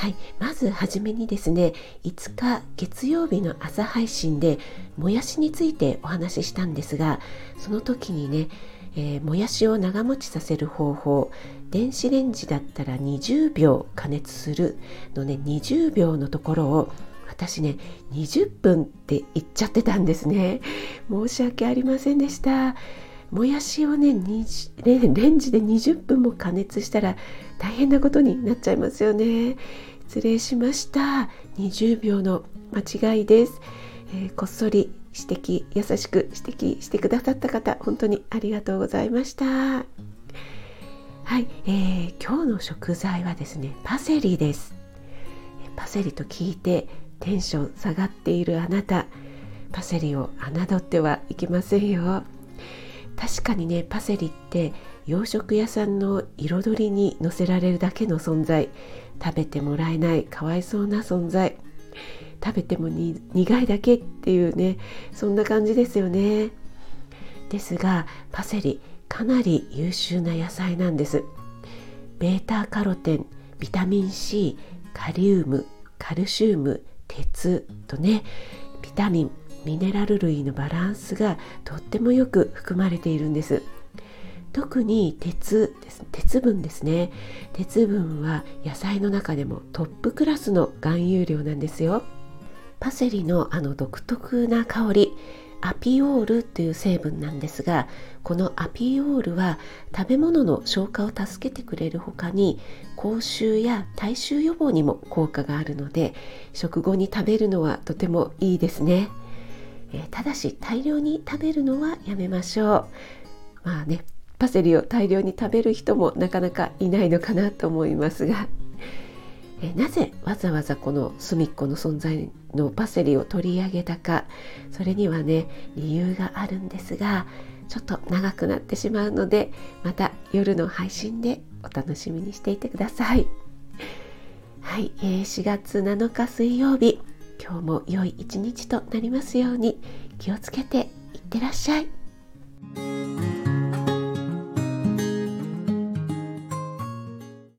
はいまずはじめにですね5日月曜日の朝配信でもやしについてお話ししたんですがその時にね、えー、もやしを長持ちさせる方法電子レンジだったら20秒加熱するのね20秒のところを私ね20分って言っちゃってたんですね。申し訳ありませんでした。もやしをねレンジで20分も加熱したら大変なことになっちゃいますよね。失礼しました。20秒の間違いです、えー、こっそり指摘優しく指摘してくださった方本当にありがとうございました。はい、えー、今日の食材はですねパセリです。パセリと聞いてテンション下がっているあなた。パセリを侮ってはいけませんよ。確かにねパセリって洋食屋さんの彩りに乗せられるだけの存在。食べてもらえないかわいそうな存在。食べても苦いだけっていうねそんな感じですよね。ですがパセリかなり優秀な野菜なんです。ベータカロテンビタミン C カリウムカルシウム鉄とねビタミン。ミネラル類のバランスがとってもよく含まれているんです。特に鉄です鉄分ですね。鉄分は野菜の中でもトップクラスの含有量なんですよ。パセリのあの独特な香りアピオールという成分なんですがこのアピオールは食べ物の消化を助けてくれる他に口臭や体臭予防にも効果があるので食後に食べるのはとてもいいですね、え、ただし大量に食べるのはやめましょう。まあねパセリを大量に食べる人もなかなかいないのかなと思いますが。えなぜわざわざこの隅っこの存在のパセリを取り上げたか。それにはね理由があるんですがちょっと長くなってしまうのでまた夜の配信でお楽しみにしていてください。はい、えー、4月7日水曜日。今日も良い一日となりますように気をつけていってらっしゃい。